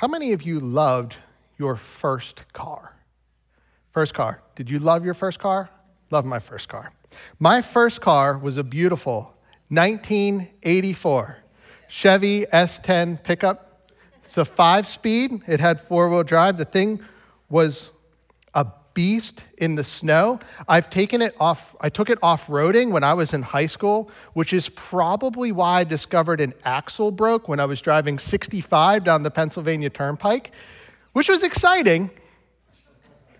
How many of you loved your first car? First car. Did you love your first car? Love my first car. My first car was a beautiful 1984 Chevy S10 pickup. It's a five speed, it had four wheel drive. The thing was beast in the snow. I've taken it off, I took it off roading when I was in high school, which is probably why I discovered an axle broke when I was driving 65 down the Pennsylvania Turnpike, which was exciting.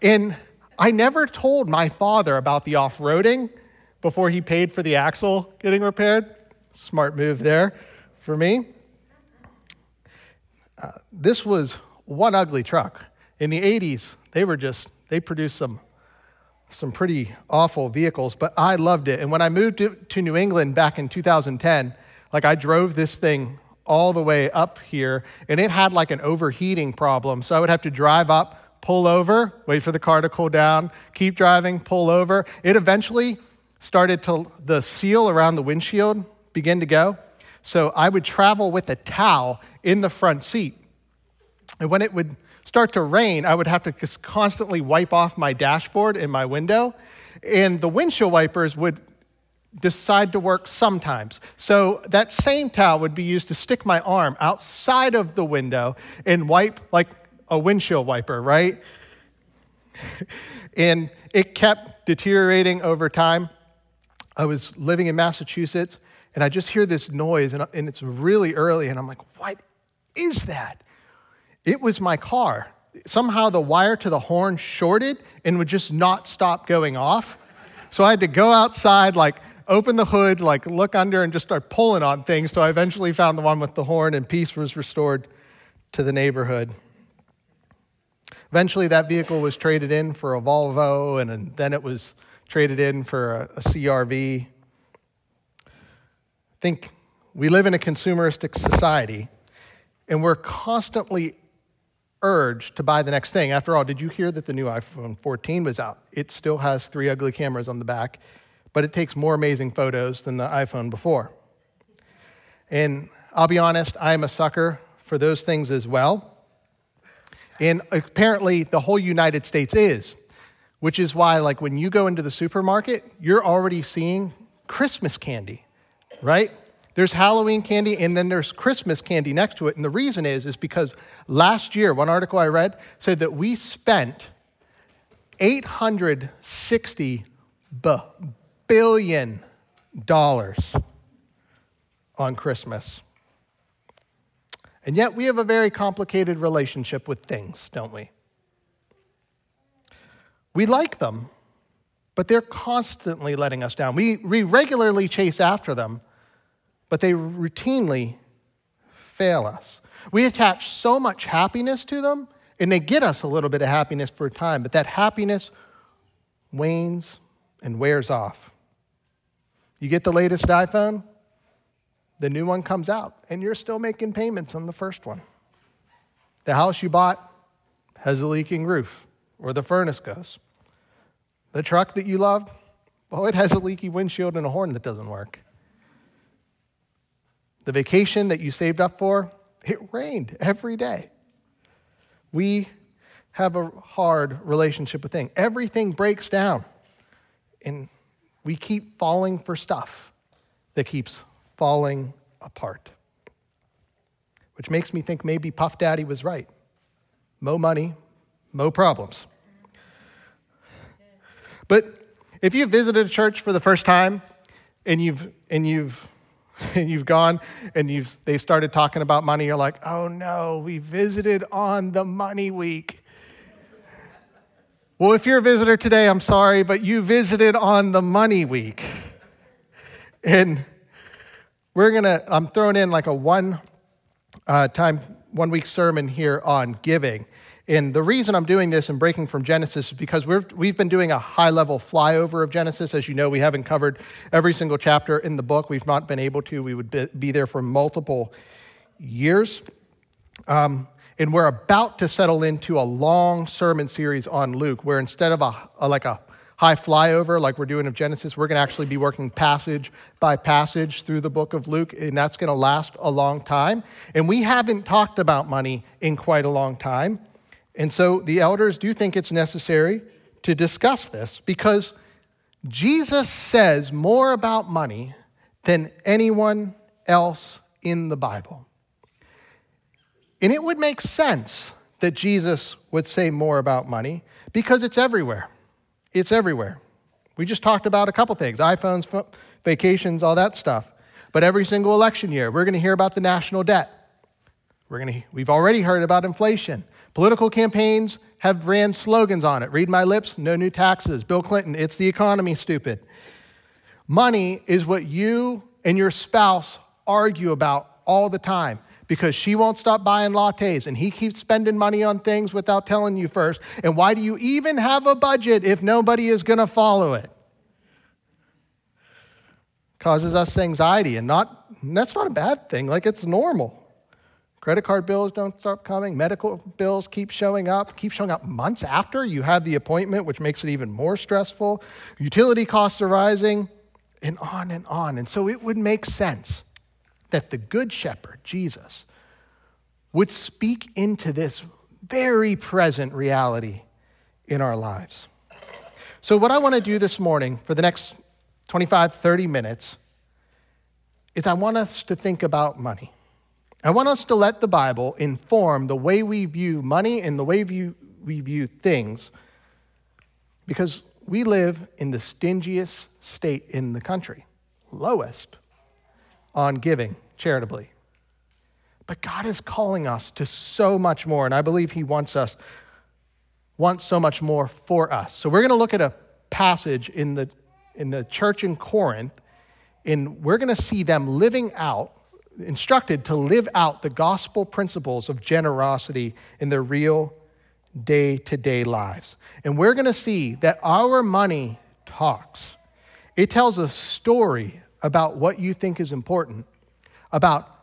And I never told my father about the off roading before he paid for the axle getting repaired. Smart move there for me. Uh, this was one ugly truck. In the 80s, they were just, they produced some, some pretty awful vehicles, but I loved it. And when I moved to, to New England back in 2010, like I drove this thing all the way up here, and it had like an overheating problem. So I would have to drive up, pull over, wait for the car to cool down, keep driving, pull over. It eventually started to, the seal around the windshield begin to go. So I would travel with a towel in the front seat. And when it would start to rain, I would have to just constantly wipe off my dashboard and my window. And the windshield wipers would decide to work sometimes. So that same towel would be used to stick my arm outside of the window and wipe like a windshield wiper, right? and it kept deteriorating over time. I was living in Massachusetts and I just hear this noise, and, and it's really early, and I'm like, what is that? It was my car. Somehow the wire to the horn shorted and would just not stop going off. So I had to go outside, like open the hood, like look under, and just start pulling on things. So I eventually found the one with the horn, and peace was restored to the neighborhood. Eventually, that vehicle was traded in for a Volvo, and then it was traded in for a, a CRV I think we live in a consumeristic society and we're constantly urged to buy the next thing. After all, did you hear that the new iPhone 14 was out? It still has three ugly cameras on the back, but it takes more amazing photos than the iPhone before. And I'll be honest, I'm a sucker for those things as well. And apparently, the whole United States is, which is why, like, when you go into the supermarket, you're already seeing Christmas candy right? There's Halloween candy and then there's Christmas candy next to it. And the reason is, is because last year, one article I read said that we spent 860 billion dollars on Christmas. And yet we have a very complicated relationship with things, don't we? We like them, but they're constantly letting us down. We, we regularly chase after them, but they routinely fail us. We attach so much happiness to them, and they get us a little bit of happiness for a time, but that happiness wanes and wears off. You get the latest iPhone, the new one comes out, and you're still making payments on the first one. The house you bought has a leaking roof, or the furnace goes. The truck that you loved, well, it has a leaky windshield and a horn that doesn't work. The vacation that you saved up for, it rained every day. We have a hard relationship with things. Everything breaks down, and we keep falling for stuff that keeps falling apart. Which makes me think maybe Puff Daddy was right. Mo money, mo problems. But if you've visited a church for the first time and you've, and you've and you've gone and you've, they've started talking about money, you're like, oh no, we visited on the money week. Well, if you're a visitor today, I'm sorry, but you visited on the money week. And we're gonna, I'm throwing in like a one uh, time, one week sermon here on giving. And the reason I'm doing this and breaking from Genesis is because we have been doing a high level flyover of Genesis. As you know, we haven't covered every single chapter in the book. We've not been able to. We would be there for multiple years. Um, and we're about to settle into a long sermon series on Luke, where instead of a, a like a high flyover like we're doing of Genesis. We're going to actually be working passage by passage through the book of Luke, and that's going to last a long time. And we haven't talked about money in quite a long time. And so the elders do think it's necessary to discuss this because Jesus says more about money than anyone else in the Bible. And it would make sense that Jesus would say more about money because it's everywhere. It's everywhere. We just talked about a couple things iPhones, vacations, all that stuff. But every single election year, we're going to hear about the national debt. We're going to, we've already heard about inflation. Political campaigns have ran slogans on it read my lips, no new taxes. Bill Clinton, it's the economy, stupid. Money is what you and your spouse argue about all the time because she won't stop buying lattes and he keeps spending money on things without telling you first. And why do you even have a budget if nobody is going to follow it? Causes us anxiety and not and that's not a bad thing. Like it's normal. Credit card bills don't stop coming. Medical bills keep showing up, keep showing up months after you have the appointment, which makes it even more stressful. Utility costs are rising, and on and on. And so it would make sense that the Good Shepherd, Jesus, would speak into this very present reality in our lives. So, what I want to do this morning for the next 25, 30 minutes is I want us to think about money. I want us to let the Bible inform the way we view money and the way we view things because we live in the stingiest state in the country, lowest on giving charitably. But God is calling us to so much more, and I believe He wants us, wants so much more for us. So we're going to look at a passage in the, in the church in Corinth, and we're going to see them living out, instructed to live out the gospel principles of generosity in their real day to day lives. And we're going to see that our money talks. It tells a story about what you think is important, about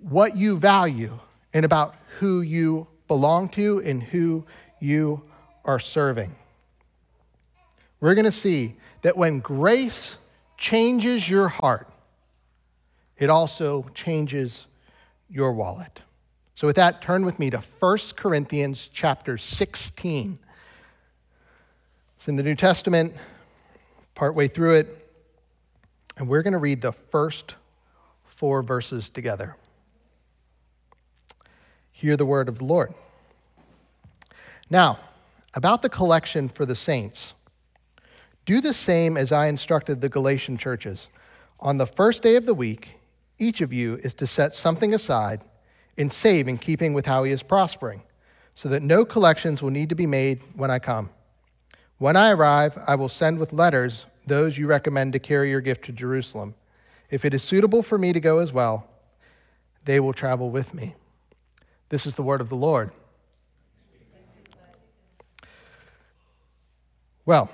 what you value, and about who you belong to and who you are serving. We're going to see that when grace changes your heart, it also changes your wallet. So with that, turn with me to 1 Corinthians chapter 16. It's in the New Testament, partway through it. And we're going to read the first four verses together. Hear the word of the Lord. Now, about the collection for the saints, do the same as I instructed the Galatian churches. On the first day of the week, each of you is to set something aside and save in keeping with how he is prospering, so that no collections will need to be made when I come. When I arrive, I will send with letters those you recommend to carry your gift to Jerusalem. If it is suitable for me to go as well, they will travel with me. This is the word of the Lord. Well,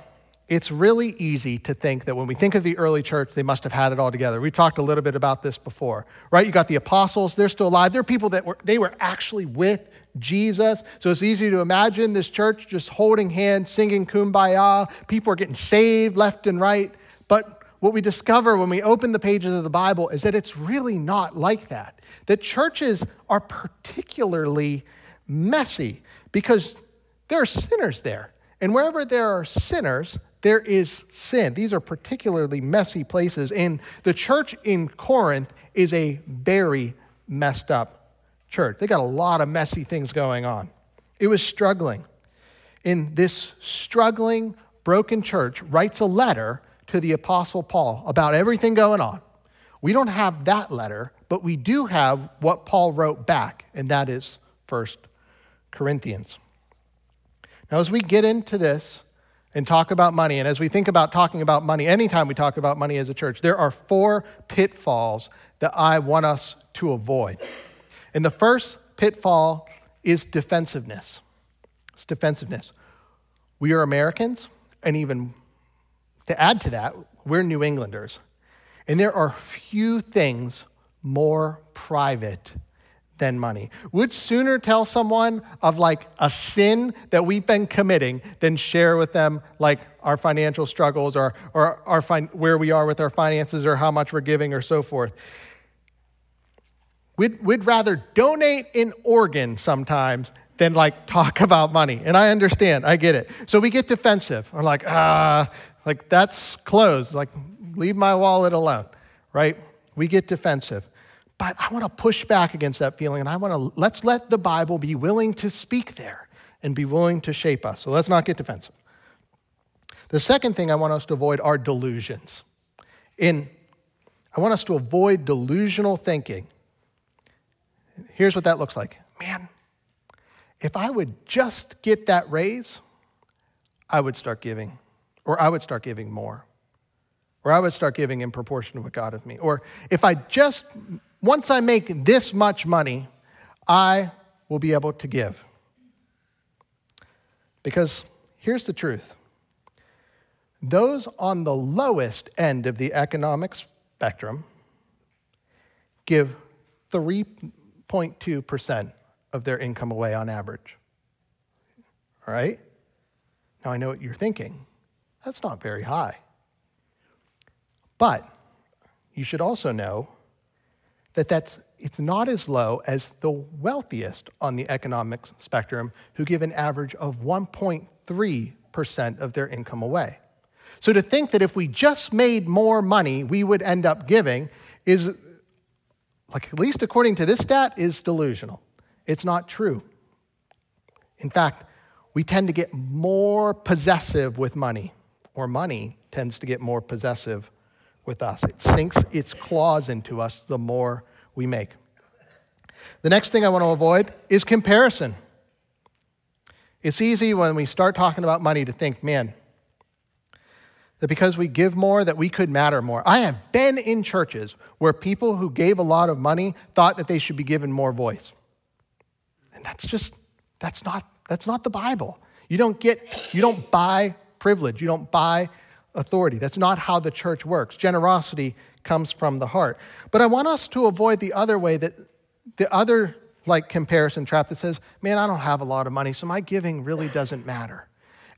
it's really easy to think that when we think of the early church, they must have had it all together. We talked a little bit about this before, right? You got the apostles, they're still alive. They're people that were, they were actually with Jesus. So it's easy to imagine this church just holding hands, singing kumbaya. People are getting saved left and right. But what we discover when we open the pages of the Bible is that it's really not like that. That churches are particularly messy because there are sinners there. And wherever there are sinners, there is sin. These are particularly messy places. And the church in Corinth is a very messed up church. They got a lot of messy things going on. It was struggling. And this struggling, broken church writes a letter to the Apostle Paul about everything going on. We don't have that letter, but we do have what Paul wrote back, and that is First Corinthians. Now, as we get into this and talk about money, and as we think about talking about money, anytime we talk about money as a church, there are four pitfalls that I want us to avoid. And the first pitfall is defensiveness. It's defensiveness. We are Americans, and even to add to that, we're New Englanders. And there are few things more private than money. Would sooner tell someone of like a sin that we've been committing than share with them like our financial struggles or, or our fin- where we are with our finances or how much we're giving or so forth. We'd, we'd rather donate an organ sometimes than like talk about money. And I understand, I get it. So we get defensive. I'm like, ah, like that's closed. Like, leave my wallet alone, right? We get defensive. But I want to push back against that feeling, and I want to let's let the Bible be willing to speak there and be willing to shape us. So let's not get defensive. The second thing I want us to avoid are delusions. In I want us to avoid delusional thinking. Here's what that looks like. Man, if I would just get that raise, I would start giving, or I would start giving more, or I would start giving in proportion to what God has me. Or if I just, once I make this much money, I will be able to give. Because here's the truth those on the lowest end of the economic spectrum give 3.2% of their income away on average. All right? Now I know what you're thinking. That's not very high. But you should also know that that's, it's not as low as the wealthiest on the economic spectrum who give an average of 1.3% of their income away. So to think that if we just made more money, we would end up giving is, like at least according to this stat, is delusional. It's not true. In fact, we tend to get more possessive with money, or money tends to get more possessive with us. It sinks its claws into us the more we make. The next thing I want to avoid is comparison. It's easy when we start talking about money to think, man, that because we give more that we could matter more. I have been in churches where people who gave a lot of money thought that they should be given more voice. And that's just that's not that's not the Bible. You don't get you don't buy privilege. You don't buy authority. That's not how the church works. Generosity comes from the heart. But I want us to avoid the other way that the other like comparison trap that says, "Man, I don't have a lot of money, so my giving really doesn't matter."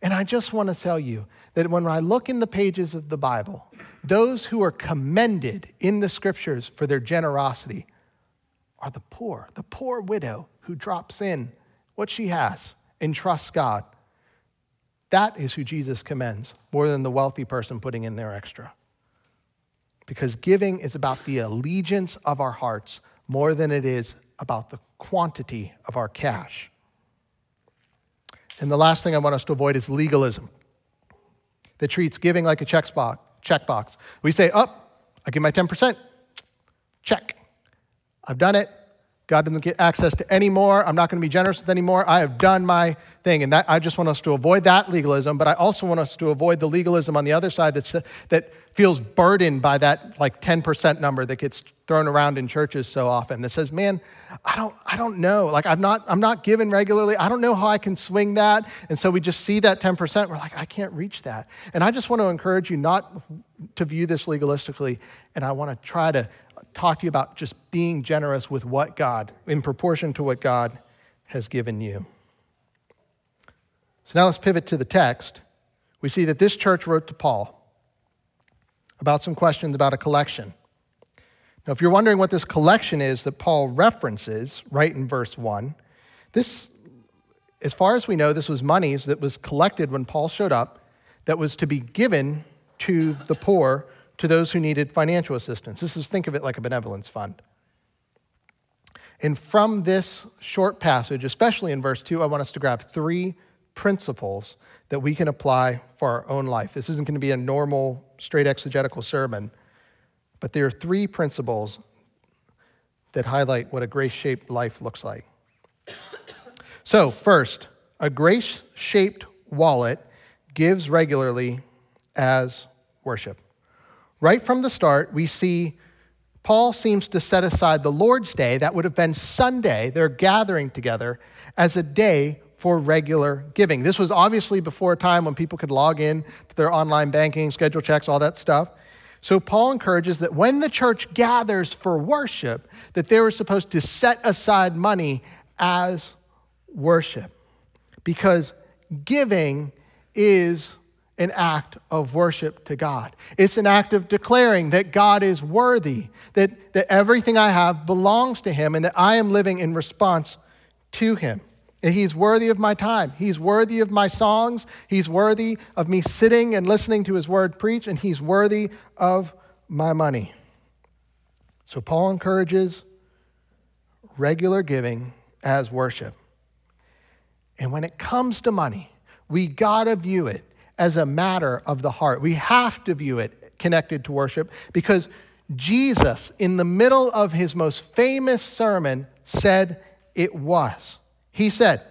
And I just want to tell you that when I look in the pages of the Bible, those who are commended in the scriptures for their generosity are the poor, the poor widow who drops in what she has and trusts God. That is who Jesus commends more than the wealthy person putting in their extra. Because giving is about the allegiance of our hearts more than it is about the quantity of our cash. And the last thing I want us to avoid is legalism that treats giving like a checkbox. We say, oh, I give my 10%. Check. I've done it. God doesn't get access to any more. I'm not going to be generous with any more. I have done my thing. And that, I just want us to avoid that legalism, but I also want us to avoid the legalism on the other side that's, that feels burdened by that like 10% number that gets thrown around in churches so often that says, man, I don't, I don't know. Like I'm not, I'm not given regularly. I don't know how I can swing that. And so we just see that 10%. We're like, I can't reach that. And I just want to encourage you not to view this legalistically. And I want to try to talk to you about just being generous with what God, in proportion to what God has given you. So now let's pivot to the text. We see that this church wrote to Paul about some questions about a collection. Now, if you're wondering what this collection is that Paul references right in verse 1, this, as far as we know, this was monies that was collected when Paul showed up that was to be given to the poor to those who needed financial assistance. This is, think of it like a benevolence fund. And from this short passage, especially in verse 2, I want us to grab three principles that we can apply for our own life. This isn't going to be a normal, straight exegetical sermon, but there are three principles that highlight what a grace shaped life looks like. So, first, a grace shaped wallet gives regularly as worship. Right from the start, we see Paul seems to set aside the Lord's Day, that would have been Sunday, their gathering together, as a day for regular giving. This was obviously before a time when people could log in to their online banking, schedule checks, all that stuff. So Paul encourages that when the church gathers for worship, that they were supposed to set aside money as worship. Because giving is an act of worship to God. It's an act of declaring that God is worthy, that, that everything I have belongs to Him, and that I am living in response to Him. And He's worthy of my time. He's worthy of my songs. He's worthy of me sitting and listening to His word preach, and He's worthy of my money. So Paul encourages regular giving as worship. And when it comes to money, we got to view it as a matter of the heart. We have to view it connected to worship because Jesus, in the middle of his most famous sermon, said it was. He said,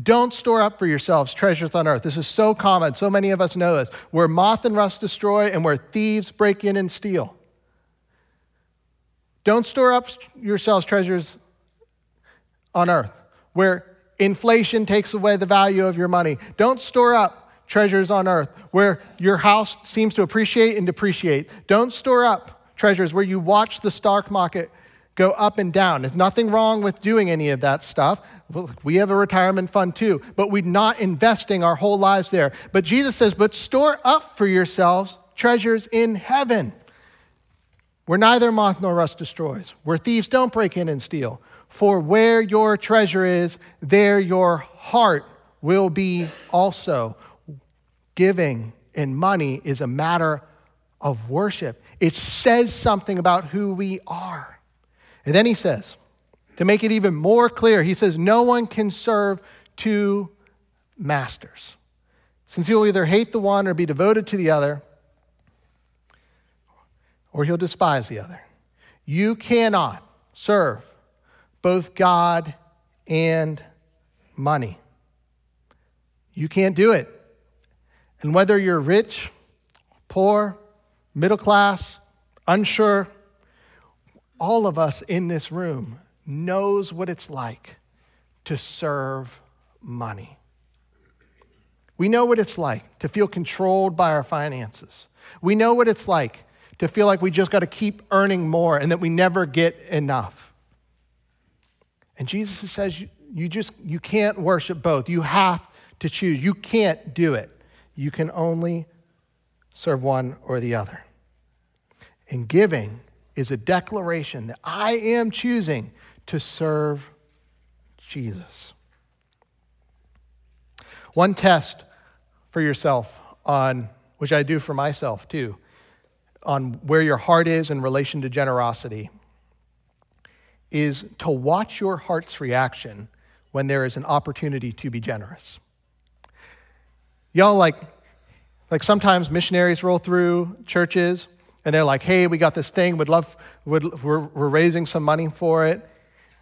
Don't store up for yourselves treasures on earth. This is so common. So many of us know this. Where moth and rust destroy and where thieves break in and steal. Don't store up yourselves treasures on earth where inflation takes away the value of your money. Don't store up treasures on earth where your house seems to appreciate and depreciate. Don't store up treasures where you watch the stock market go up and down. There's nothing wrong with doing any of that stuff. We have a retirement fund too, but we're not investing our whole lives there. But Jesus says, but store up for yourselves treasures in heaven, where neither moth nor rust destroys, where thieves don't break in and steal. For where your treasure is, there your heart will be also giving and money is a matter of worship. It says something about who we are. And then he says, to make it even more clear, he says, no one can serve two masters. Since he'll either hate the one or be devoted to the other, or he'll despise the other. You cannot serve both God and money. You can't do it. And whether you're rich, poor, middle class, unsure, all of us in this room knows what it's like to serve money. We know what it's like to feel controlled by our finances. We know what it's like to feel like we just got to keep earning more and that we never get enough. And Jesus says you, you just you can't worship both. You have to choose. You can't do it. You can only serve one or the other. And giving is a declaration that I am choosing to serve Jesus. One test for yourself on, which I do for myself too, on where your heart is in relation to generosity is to watch your heart's reaction when there is an opportunity to be generous. Y'all like, like sometimes missionaries roll through churches and they're like, hey, we got this thing, would love, would, we're, we're raising some money for it.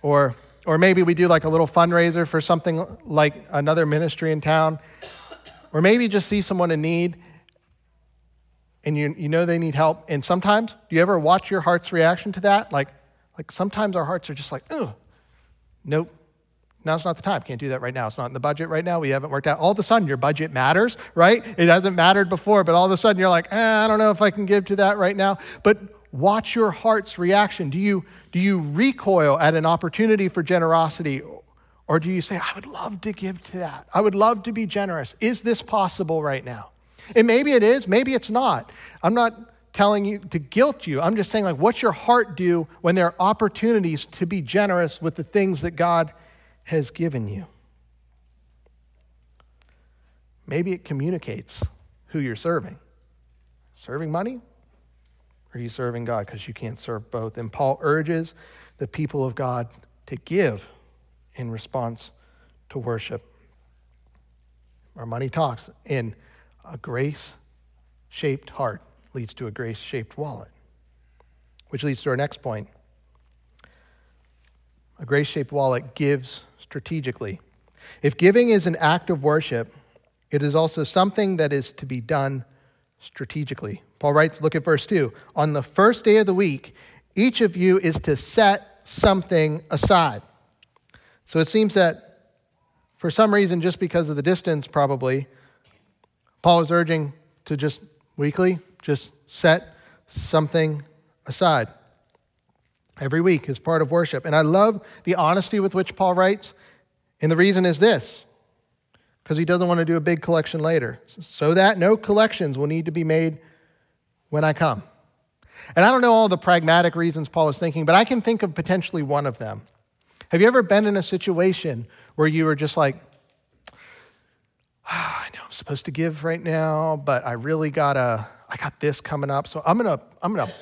Or, or maybe we do like a little fundraiser for something like another ministry in town. Or maybe just see someone in need and you, you know they need help. And sometimes, do you ever watch your heart's reaction to that? Like, like sometimes our hearts are just like, ugh, nope, Now's not the time. Can't do that right now. It's not in the budget right now. We haven't worked out. All of a sudden, your budget matters, right? It hasn't mattered before, but all of a sudden, you're like, eh, I don't know if I can give to that right now. But watch your heart's reaction. Do you, do you recoil at an opportunity for generosity? Or do you say, I would love to give to that? I would love to be generous. Is this possible right now? And maybe it is, maybe it's not. I'm not telling you to guilt you. I'm just saying, like, what's your heart do when there are opportunities to be generous with the things that God has given you. Maybe it communicates who you're serving. Serving money? Or are you serving God? Because you can't serve both. And Paul urges the people of God to give in response to worship. Our money talks, and a grace shaped heart leads to a grace shaped wallet, which leads to our next point. A grace shaped wallet gives strategically. If giving is an act of worship, it is also something that is to be done strategically. Paul writes, look at verse 2. On the first day of the week, each of you is to set something aside. So it seems that for some reason, just because of the distance, probably, Paul is urging to just weekly, just set something aside every week as part of worship. And I love the honesty with which Paul writes. And the reason is this because he doesn't want to do a big collection later, so that no collections will need to be made when I come. And I don't know all the pragmatic reasons Paul was thinking, but I can think of potentially one of them. Have you ever been in a situation where you were just like, oh, I know I'm supposed to give right now, but I really gotta, I got this coming up, so I'm gonna, I'm gonna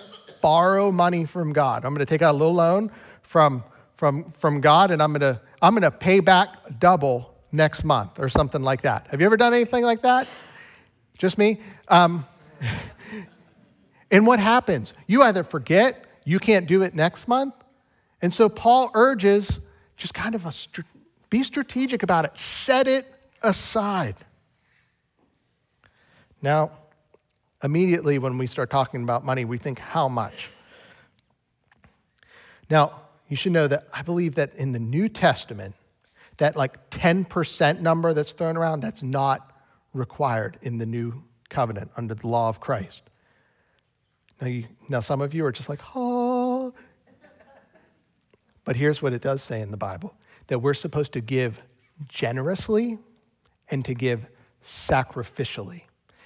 borrow money from God. I'm gonna take out a little loan from, from, from God, and I'm gonna, I'm gonna pay back double next month or something like that. Have you ever done anything like that? Just me? Um, and what happens? You either forget, you can't do it next month. And so Paul urges just kind of a be strategic about it, set it aside. Now, immediately when we start talking about money, we think, how much? Now, you should know that I believe that in the New Testament, that like 10% number that's thrown around, that's not required in the new covenant under the law of Christ. Now, you, now some of you are just like, oh. But here's what it does say in the Bible that we're supposed to give generously and to give sacrificially.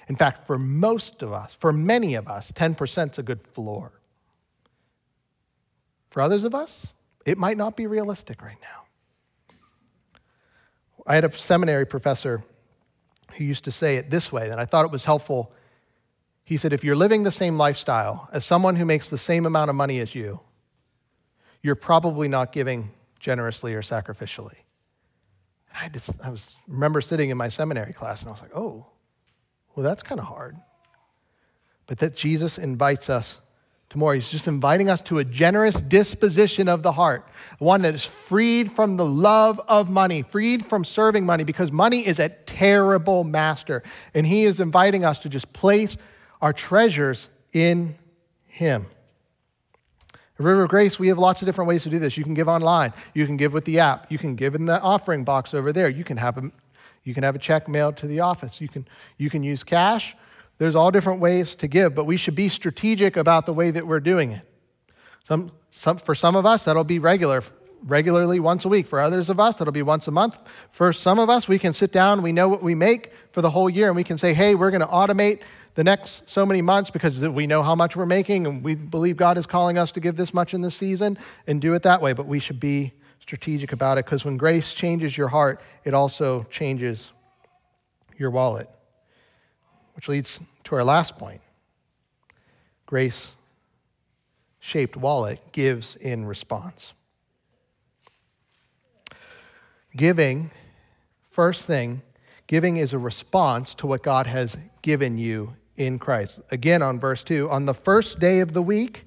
In fact, for most of us, for many of us, 10% is a good floor. For others of us, it might not be realistic right now. I had a seminary professor who used to say it this way, and I thought it was helpful he said, if you're living the same lifestyle as someone who makes the same amount of money as you, you're probably not giving generously or sacrificially. I just, I was, remember sitting in my seminary class and I was like, oh, well, that's kind of hard. But that Jesus invites us to more. He's just inviting us to a generous disposition of the heart, one that is freed from the love of money, freed from serving money, because money is a terrible master. And He is inviting us to just place our treasures in Him. At River of Grace, we have lots of different ways to do this. You can give online. You can give with the app. You can give in the offering box over there. You can have a, you can have a check mailed to the office. You can, you can use cash. There's all different ways to give, but we should be strategic about the way that we're doing it. Some, some, for some of us, that'll be regular, regularly once a week. For others of us, that'll be once a month. For some of us, we can sit down, we know what we make for the whole year, and we can say, hey, we're going to automate the next so many months because we know how much we're making and we believe God is calling us to give this much in this season and do it that way. But we should be strategic about it because when grace changes your heart, it also changes your wallet. Which leads to our last point grace shaped wallet gives in response. Giving, first thing, giving is a response to what God has given you in Christ. Again, on verse 2 on the first day of the week,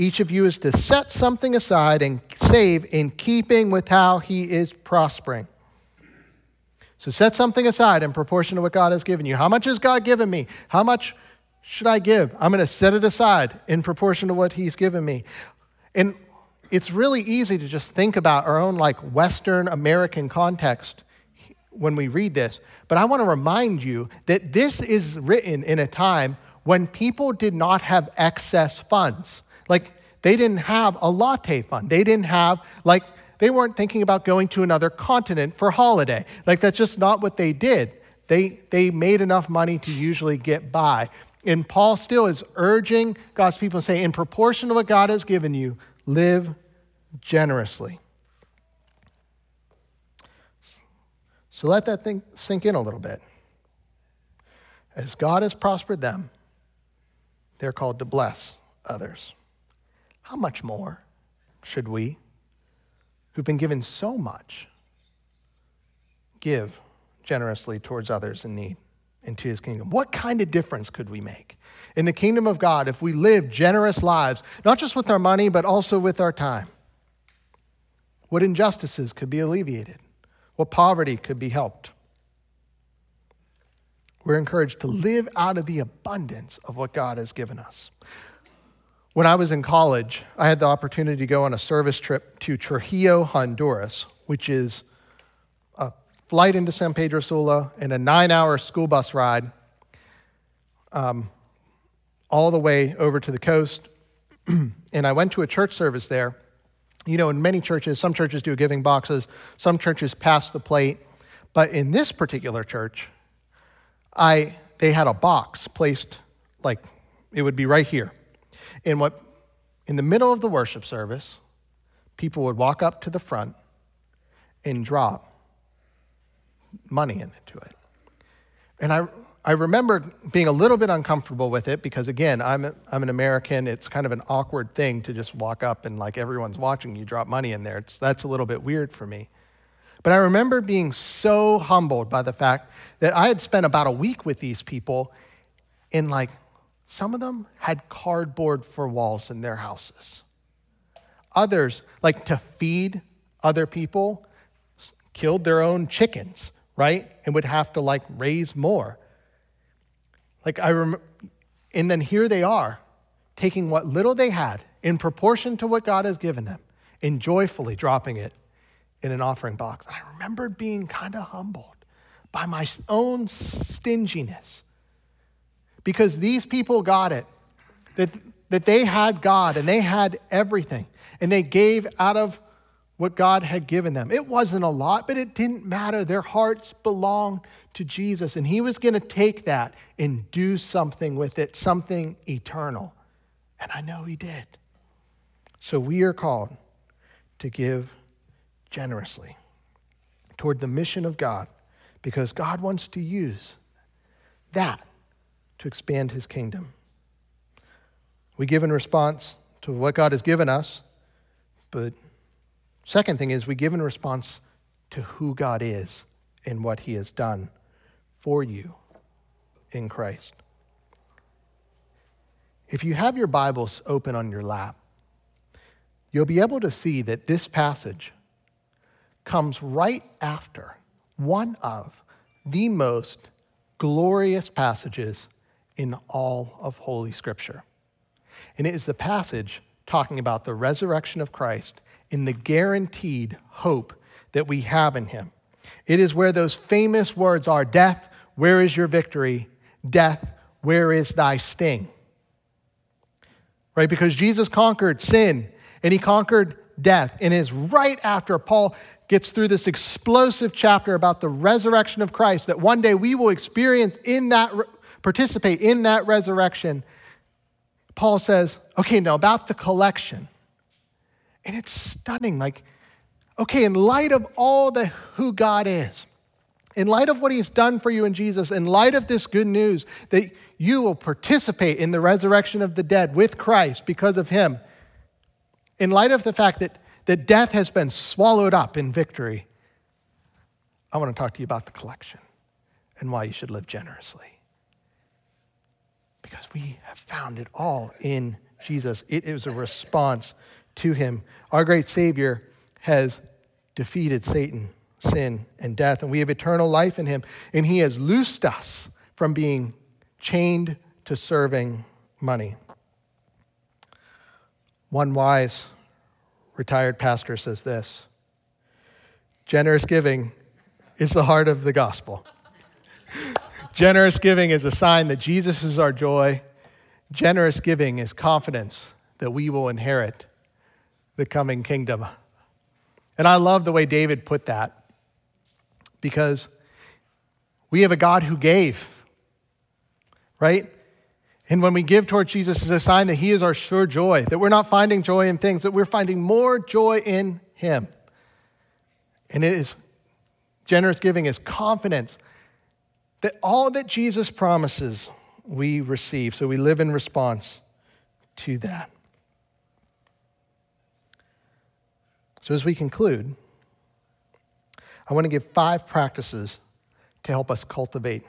each of you is to set something aside and save in keeping with how he is prospering. So set something aside in proportion to what God has given you. How much has God given me? How much should I give? I'm going to set it aside in proportion to what he's given me. And it's really easy to just think about our own like Western American context when we read this, but I want to remind you that this is written in a time when people did not have excess funds. Like, they didn't have a latte fund. They didn't have, like, they weren't thinking about going to another continent for holiday. Like, that's just not what they did. They, they made enough money to usually get by. And Paul still is urging God's people to say, in proportion to what God has given you, live generously. So let that thing sink in a little bit. As God has prospered them, they're called to bless others. How much more should we, who've been given so much, give generously towards others in need into his kingdom? What kind of difference could we make in the kingdom of God if we live generous lives, not just with our money, but also with our time? What injustices could be alleviated? what poverty could be helped. We're encouraged to live out of the abundance of what God has given us. When I was in college, I had the opportunity to go on a service trip to Trujillo, Honduras, which is a flight into San Pedro Sula and a nine hour school bus ride um, all the way over to the coast. and I went to a church service there you know, in many churches, some churches do giving boxes, some churches pass the plate. But in this particular church, I, they had a box placed like it would be right here. In what in the middle of the worship service, people would walk up to the front and drop money into it. And I, I remember being a little bit uncomfortable with it because, again, I'm, a, I'm an American. It's kind of an awkward thing to just walk up and, like, everyone's watching you drop money in there. It's, that's a little bit weird for me. But I remember being so humbled by the fact that I had spent about a week with these people, and, like, some of them had cardboard for walls in their houses. Others, like to feed other people, killed their own chickens, right? And would have to like raise more. Like I remember, and then here they are, taking what little they had in proportion to what God has given them and joyfully dropping it in an offering box. And I remembered being kind of humbled by my own stinginess because these people got it that, that they had God and they had everything and they gave out of what God had given them. It wasn't a lot, but it didn't matter. Their hearts belonged to Jesus, and He was going to take that and do something with it, something eternal. And I know He did. So we are called to give generously toward the mission of God because God wants to use that to expand His kingdom. We give in response to what God has given us, but Second thing is we give in response to who God is and what he has done for you in Christ. If you have your Bibles open on your lap, you'll be able to see that this passage comes right after one of the most glorious passages in all of Holy Scripture. And it is the passage talking about the resurrection of Christ in the guaranteed hope that we have in him. It is where those famous words are Death, where is your victory? Death, where is thy sting? Right? Because Jesus conquered sin and he conquered death. And it is right after Paul gets through this explosive chapter about the resurrection of Christ that one day we will experience in that, participate in that resurrection. Paul says, okay, now about the collection. And it's stunning. Like, okay, in light of all the who God is, in light of what he's done for you in Jesus, in light of this good news that you will participate in the resurrection of the dead with Christ because of him, in light of the fact that, that death has been swallowed up in victory, I want to talk to you about the collection and why you should live generously. Because we have found it all in Jesus. It is a response to him. Our great Savior has defeated Satan, sin, and death, and we have eternal life in him. And he has loosed us from being chained to serving money. One wise retired pastor says this generous giving is the heart of the gospel. generous giving is a sign that Jesus is our joy. Generous giving is confidence that we will inherit the coming kingdom. And I love the way David put that because we have a God who gave, right? And when we give towards Jesus, it's a sign that He is our sure joy, that we're not finding joy in things, that we're finding more joy in Him. And it is generous giving is confidence that all that Jesus promises we receive. So we live in response to that. So, as we conclude, I want to give five practices to help us cultivate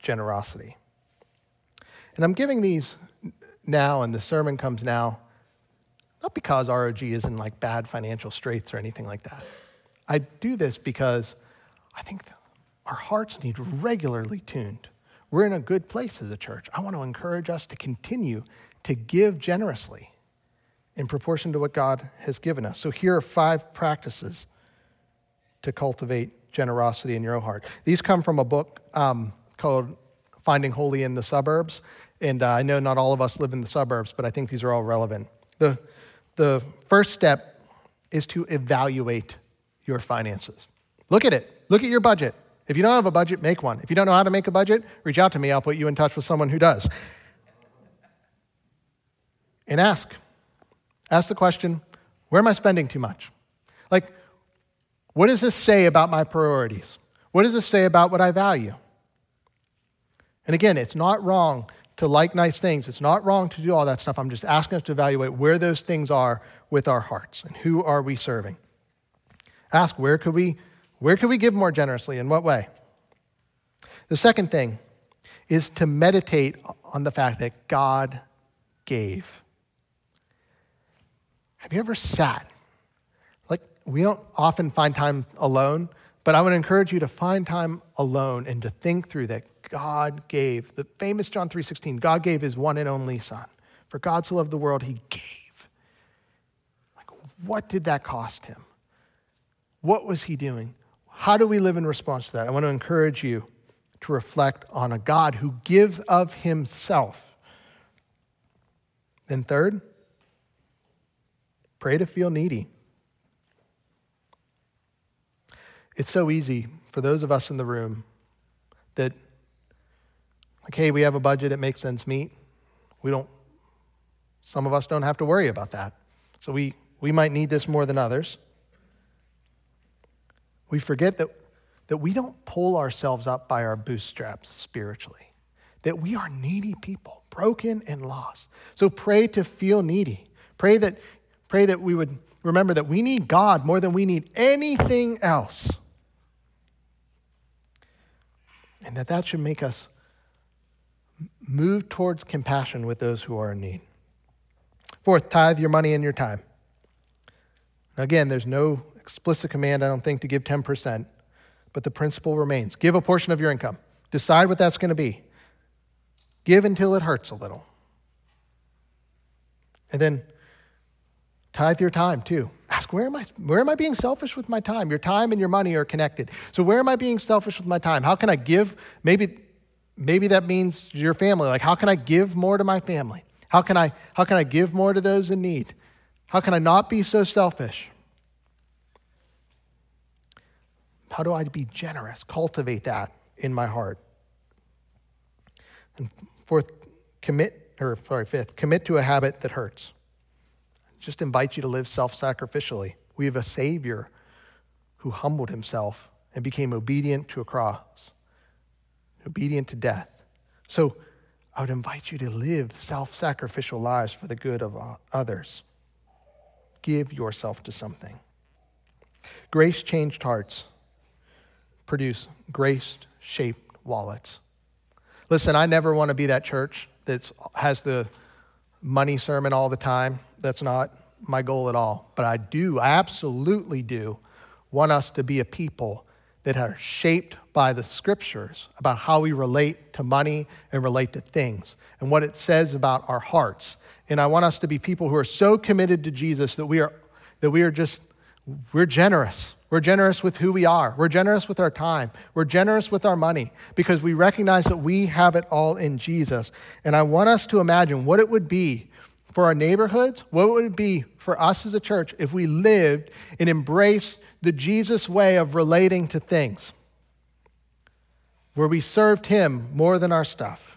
generosity. And I'm giving these now, and the sermon comes now, not because ROG is in like bad financial straits or anything like that. I do this because I think our hearts need regularly tuned. We're in a good place as a church. I want to encourage us to continue to give generously in proportion to what God has given us. So here are five practices to cultivate generosity in your own heart. These come from a book um, called Finding Holy in the Suburbs. And uh, I know not all of us live in the suburbs, but I think these are all relevant. The, the first step is to evaluate your finances. Look at it. Look at your budget. If you don't have a budget, make one. If you don't know how to make a budget, reach out to me. I'll put you in touch with someone who does. And ask. Ask the question where am I spending too much? Like, what does this say about my priorities? What does this say about what I value? And again, it's not wrong to like nice things. It's not wrong to do all that stuff. I'm just asking us to evaluate where those things are with our hearts and who are we serving. Ask where could we where could we give more generously? In what way? The second thing is to meditate on the fact that God gave. Have you ever sat? Like, we don't often find time alone, but I would encourage you to find time alone and to think through that God gave. The famous John 3:16, God gave his one and only son. For God so loved the world, he gave. Like, what did that cost him? What was he doing? How do we live in response to that? I want to encourage you to reflect on a God who gives of himself. And third, pray to feel needy. It's so easy for those of us in the room that, like, hey, we have a budget, it makes ends meet. We don't, some of us don't have to worry about that. So we, we might need this more than others. We forget that, that we don't pull ourselves up by our bootstraps spiritually, that we are needy people, broken and lost. So pray to feel needy. Pray that, pray that we would remember that we need God more than we need anything else. And that that should make us move towards compassion with those who are in need. Fourth, tithe your money and your time. Again, there's no explicit command, I don't think, to give 10%, but the principle remains give a portion of your income. Decide what that's going to be. Give until it hurts a little. And then tithe your time too. Ask where am I where am I being selfish with my time? Your time and your money are connected. So where am I being selfish with my time? How can I give maybe maybe that means your family. Like how can I give more to my family? How can I how can I give more to those in need? How can I not be so selfish? How do I be generous? Cultivate that in my heart. And fourth, commit, or sorry, fifth, commit to a habit that hurts. Just invite you to live self sacrificially. We have a Savior who humbled himself and became obedient to a cross, obedient to death. So I would invite you to live self sacrificial lives for the good of uh, others. Give yourself to something. Grace changed hearts produce grace shaped wallets. Listen, I never want to be that church that has the money sermon all the time. That's not my goal at all. But I do, I absolutely do want us to be a people that are shaped by the scriptures about how we relate to money and relate to things and what it says about our hearts. And I want us to be people who are so committed to Jesus that we are that we are just we're generous. We're generous with who we are. We're generous with our time. We're generous with our money because we recognize that we have it all in Jesus. And I want us to imagine what it would be for our neighborhoods, what would it be for us as a church if we lived and embraced the Jesus way of relating to things, where we served Him more than our stuff.